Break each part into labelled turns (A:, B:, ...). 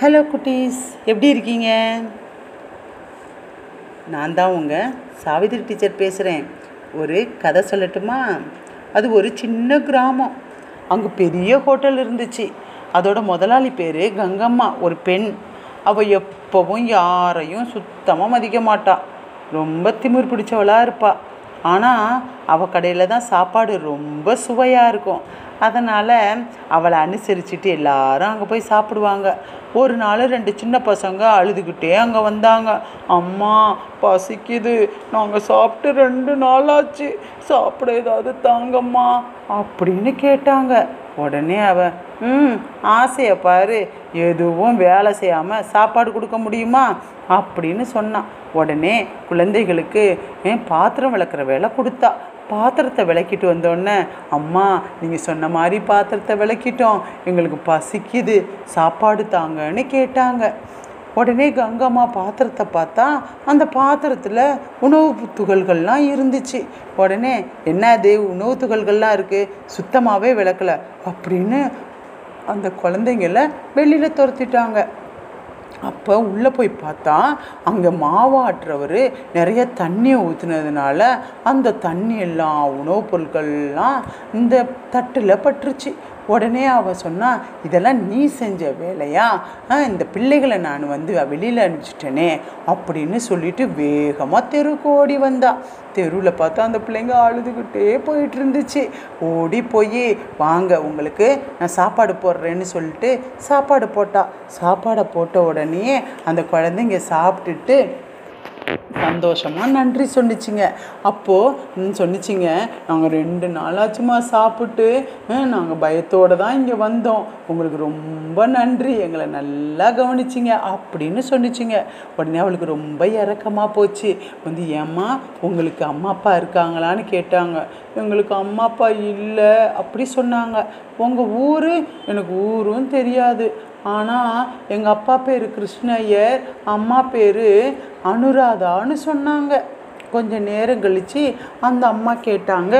A: Hello குட்டீஸ். எப்படி இருக்கீங்க? நான் தான் உங்கள் சாவித்ரி டீச்சர் பேசுகிறேன் ஒரு கதை சொல்லட்டுமா? அது ஒரு சின்ன கிராமம். அங்கே பெரிய ஹோட்டல் இருந்துச்சு. அதோட முதலாளி பேர் கங்கம்மா. ஒரு பெண். அவள் எப்போவும் யாரையும் சுத்தமாக மதிக்க மாட்டாள் ரொம்ப திமிர் பிடிச்சவளாக இருப்பாள் ஆனால் அவள் கடையில் தான் சாப்பாடு ரொம்ப சுவையாக இருக்கும். அதனால் அவளை அனுசரிச்சுட்டு எல்லாரும் அங்கே போய் சாப்பிடுவாங்க. ஒரு நாள் ரெண்டு சின்ன பசங்க அழுதுகிட்டே அங்கே வந்தாங்க. அம்மா பசிக்குது. நாங்கள் சாப்பிட்டு ரெண்டு நாள் ஆச்சு சாப்பிட ஏதாவது தாங்கம்மா அப்படின்னு கேட்டாங்க. உடனே அவள் ம் ஆசையை பாரு. எதுவும் வேலை செய்யாமல் சாப்பாடு கொடுக்க முடியுமா? அப்படின்னு சொன்னான் உடனே குழந்தைகளுக்கு ஏன் பாத்திரம் விளக்குற வேலை கொடுத்தா. பாத்திரத்தை விளக்கிட்டு வந்தோடனே அம்மா நீங்கள் சொன்ன மாதிரி பாத்திரத்தை விளக்கிட்டோம். எங்களுக்கு பசிக்குது. சாப்பாடு தாங்கன்னு கேட்டாங்க. உடனே கங்கம்மா பாத்திரத்தை பார்த்தா அந்த பாத்திரத்தில் உணவு துகள்கள்லாம் இருந்துச்சு. உடனே என்னது உணவு துகள்கள்லாம் இருக்குது சுத்தமாகவே விளக்கலை. அப்படின்னு அந்த குழந்தைங்கள வெளியில் துரத்திட்டாங்க. அப்போ உள்ளே போய் பார்த்தா அங்கே மாவாட்டுறவர் நிறைய தண்ணியை ஊற்றுனதுனால அந்த தண்ணி எல்லாம் உணவுப் பொருட்கள்லாம் இந்த தட்டில் பட்டுருச்சு. உடனே அவள் சொன்னால் இதெல்லாம் நீ செஞ்ச வேலையா? ஆ, இந்த பிள்ளைகளை நான் வந்து வெளியில் அனுப்பிச்சிட்டேனே அப்படின்னு சொல்லிட்டு வேகமாக தெருக்கு ஓடி வந்தா. தெருவில் பார்த்தா அந்த பிள்ளைங்க அழுதுகிட்டே போயிட்டு இருந்துச்சு ஓடி போய் வாங்க உங்களுக்கு நான் சாப்பாடு போடுறேன்னு சொல்லிட்டு சாப்பாடு போட்டா. சாப்பாடை போட்ட உடனே அந்த குழந்தைங்க சாப்பிட்டுட்டு சந்தோஷமாக நன்றி சொன்னிச்சிங்க அப்போது சொன்னிச்சிங்க நாங்கள் ரெண்டு நாளாச்சுமா சாப்பிட்டு நாங்கள் பயத்தோடு தான் இங்கே வந்தோம். உங்களுக்கு ரொம்ப நன்றி எங்களை நல்லா கவனிச்சிங்க அப்படின்னு சொன்னிச்சிங்க உடனே அவளுக்கு ரொம்ப இறக்கமாக போச்சு. வந்து ஏம்மா உங்களுக்கு அம்மா அப்பா இருக்காங்களான்னு கேட்டாங்க. எங்களுக்கு அம்மா அப்பா இல்லை அப்படி சொன்னாங்க. உங்கள் ஊர் எனக்கு ஊரும் தெரியாது. ஆனால் எங்கள் அப்பா பேர் கிருஷ்ணய்யர் அம்மா பேர் அனுராதான்னு சொன்னாங்க. கொஞ்ச நேரம் கழித்து அந்த அம்மா கேட்டாங்க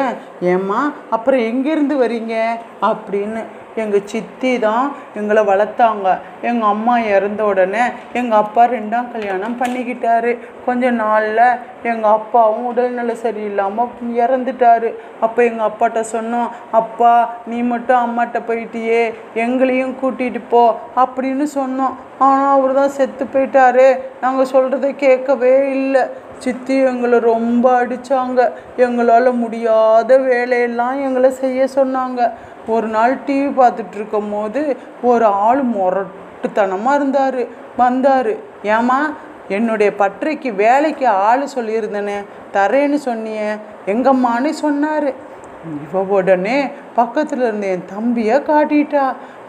A: ஏம்மா அப்புறம் எங்கேருந்து வரீங்க? அப்படின்னு. எங்கள் சித்தி தான் எங்களை வளர்த்தாங்க. எங்கள் அம்மா இறந்த உடனே எங்கள் அப்பா ரெண்டாம் கல்யாணம் பண்ணிக்கிட்டாரு. கொஞ்ச நாளில் எங்கள் அப்பாவும் உடல்நிலை சரியில்லாமல் இறந்துட்டாரு. அப்போ எங்கள் அப்பாட்ட சொன்னோம் அப்பா நீ மட்டும் அம்மாட்ட போயிட்டியே எங்களையும் கூட்டிகிட்டு போ அப்படின்னு சொன்னோம். ஆனால் அவர் தான் செத்து போயிட்டாரு. நாங்கள் சொல்கிறத கேட்கவே இல்லை. சித்தி எங்களை ரொம்ப அடித்தாங்க எங்களால் முடியாத வேலையெல்லாம் எங்களை செய்ய சொன்னாங்க. ஒரு நாள் டிவி பார்த்துட்ருக்கும் போது ஒரு ஆள் முரட்டுத்தனமாக இருந்தார் வந்தார். ஏமா என்னுடைய பற்றைக்கு வேலைக்கு ஆள் சொல்லியிருந்தேனே தரேன்னு சொன்னியே எங்கம்மான்னு சொன்னார். இவ உடனே பக்கத்தில் இருந்த என் தம்பியை காட்டிட்டா.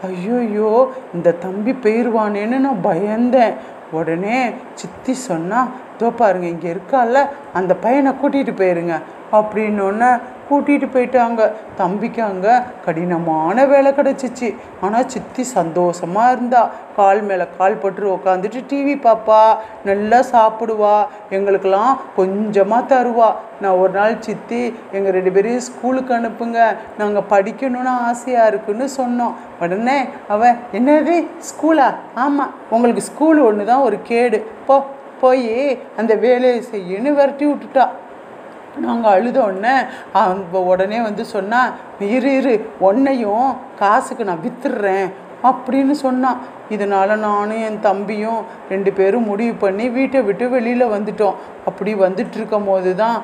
A: ஐயோயோ இந்த தம்பி போயிடுவானேன்னு நான் பயந்தேன். உடனே சித்தி சொன்னா இதோ பாருங்க இங்கே இருக்கால அந்த பையனை கூட்டிகிட்டு போயிருங்க. அப்படின்னொன்னே கூட்டிகிட்டு போயிட்டாங்க தம்பிக்கு அங்கே கடினமான வேலை கிடச்சிச்சு. ஆனால் சித்தி சந்தோஷமாக இருந்தா. கால் மேலே கால் போட்டு உக்காந்துட்டு டிவி பார்ப்பா நல்லா சாப்பிடுவா. எங்களுக்கெல்லாம் கொஞ்சமாக தருவா. நான் ஒரு நாள் சித்தி எங்கள் ரெண்டு பேரையும் ஸ்கூலுக்கு அனுப்புங்க. நாங்கள் படிக்கணும்னு ஆசையாக இருக்குன்னு சொன்னோம். உடனே அவன் என்னது? ஸ்கூலா? ஆமாம் உங்களுக்கு ஸ்கூல் ஒன்று தான் ஒரு கேடு. போ. போய் அந்த வேலையை செய்யுன்னு விரட்டி விட்டுட்டா. நாங்கள் அழுத உடனே உடனே வந்து சொன்னால் இரு இரு உன்னையும் காசுக்கு நான் வித்துடுறேன் அப்படின்னு சொன்னான் இதனால் நானும் என் தம்பியும் ரெண்டு பேரும் முடிவு பண்ணி வீட்டை விட்டு வெளியில் வந்துட்டோம். அப்படி வந்துட்டு இருக்கும் போது தான்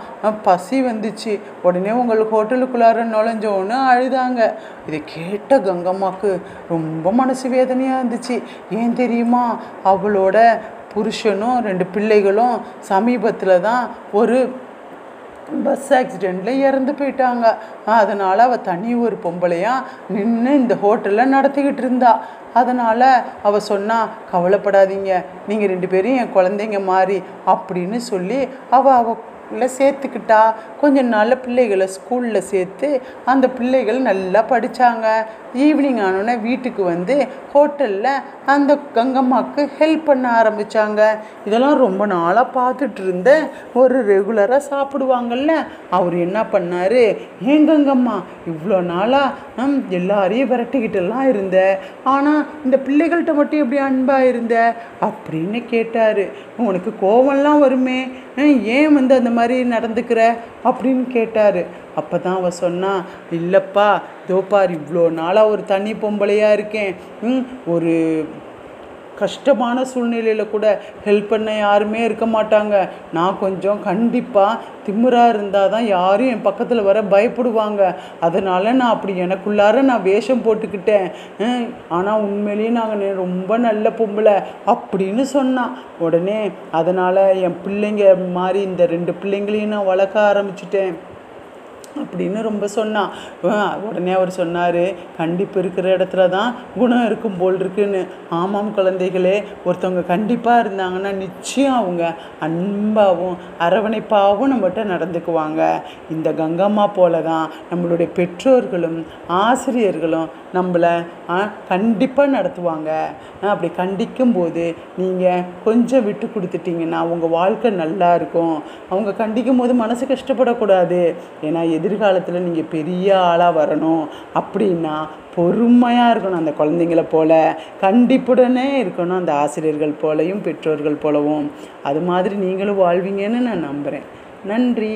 A: பசி வந்துச்சு. உடனே உங்களுக்கு ஹோட்டலுக்குள்ளார நுழைஞ்சோன்னு அழுதாங்க. இதை கேட்ட கங்கம்மாக்கு ரொம்ப மனசு வேதனையாக இருந்துச்சு. ஏன் தெரியுமா? அவளோட புருஷனும் ரெண்டு பிள்ளைகளும் சமீபத்தில் தான் ஒரு பஸ் ஆக்சிடெண்ட்டில் இறந்து போயிட்டாங்க. அதனால் அவள் தனி ஒரு பொம்பளையாக நின்று இந்த ஹோட்டலில் நடத்திக்கிட்டு இருந்தா. அதனால் அவள் சொன்னால் கவலைப்படாதீங்க. நீங்கள் ரெண்டு பேரும் என் குழந்தைங்க மாதிரி அப்படின்னு சொல்லி அவள் அவள் சேர்த்துக்கிட்டா கொஞ்சம் நாளில் பிள்ளைகளை ஸ்கூலில் சேர்த்து அந்த பிள்ளைகள் நல்லா படித்தாங்க ஈவினிங் ஆனோடனே வீட்டுக்கு வந்து ஹோட்டலில் அந்த கங்கம்மாவுக்கு ஹெல்ப் பண்ண ஆரம்பித்தாங்க இதெல்லாம் ரொம்ப நாளாக பார்த்துட்டு இருந்த ஒரு ரெகுலராக சாப்பிடுவாங்கல்ல. அவர் என்ன பண்ணார்? ஏன் கங்கம்மா இவ்வளோ நாளாக எல்லாரையும் விரட்டிக்கிட்டெல்லாம் இருந்த. ஆனால் இந்த பிள்ளைகள்கிட்ட மட்டும் எப்படி அன்பாக இருந்த? அப்படின்னு கேட்டார். உனக்கு கோவம்லாம் வருமே? ஏன் வந்து அந்த மாதிரி மாதிரி நடந்துக்கிற அப்படின்னு கேட்டார். அப்போ தான் அவள் சொன்னா இல்லைப்பா தோப்பார் இவ்வளோ நாளாக ஒரு தனி பொம்பளையாக இருக்கேன். ம், ஒரு கஷ்டமான சூழ்நிலையில் கூட ஹெல்ப் பண்ண யாருமே இருக்க மாட்டாங்க. நான் கொஞ்சம் கண்டிப்பாக திமுறாக இருந்தால் தான் யாரும் என் பக்கத்தில் வர பயப்படுவாங்க. அதனால் நான் அப்படி எனக்குள்ளார நான் வேஷம் போட்டுக்கிட்டேன். ஆனால் உண்மையிலேயே நாங்கள் ரொம்ப நல்ல பொம்பளை அப்படின்னு சொன்னான் உடனே அதனால் என் பிள்ளைங்க மாதிரி இந்த ரெண்டு பிள்ளைங்களையும் நான் வளர்க்க ஆரம்பிச்சிட்டேன். அப்படின்னு ரொம்ப சொன்னான் உடனே அவர் சொன்னார் கண்டிப்பு இருக்கிற இடத்துல தான் குணம் இருக்கும் போல் இருக்குன்னு. ஆமாம் குழந்தைகளே ஒருத்தவங்க கண்டிப்பாக இருந்தாங்கன்னா நிச்சயம் அவங்க அன்பாகவும் அரவணைப்பாகவும் நம்மகிட்ட நடந்துக்குவாங்க. இந்த கங்கம்மா போல தான் நம்மளுடைய பெற்றோர்களும் ஆசிரியர்களும் நம்மளை கண்டிப்பாக நடத்துவாங்க. அப்படி அப்படி கண்டிக்கும்போது நீங்கள் கொஞ்சம் விட்டு கொடுத்துட்டீங்கன்னா உங்கள் வாழ்க்கை நல்லா இருக்கும். அவங்க கண்டிக்கும் போது மனசு கஷ்டப்படக்கூடாது. ஏன்னா எதிர்காலத்தில் நீங்கள் பெரிய ஆளாக வரணும் அப்படின்னா பொறுமையாக இருக்கணும் அந்த குழந்தைங்கள போல. கண்டிப்புடனே இருக்கணும் அந்த ஆசிரியர்கள் போலையும் பெற்றோர்கள் போலவும். அது மாதிரி நீங்களும் வாழ்வீங்கன்னு நான் நம்புகிறேன் நன்றி.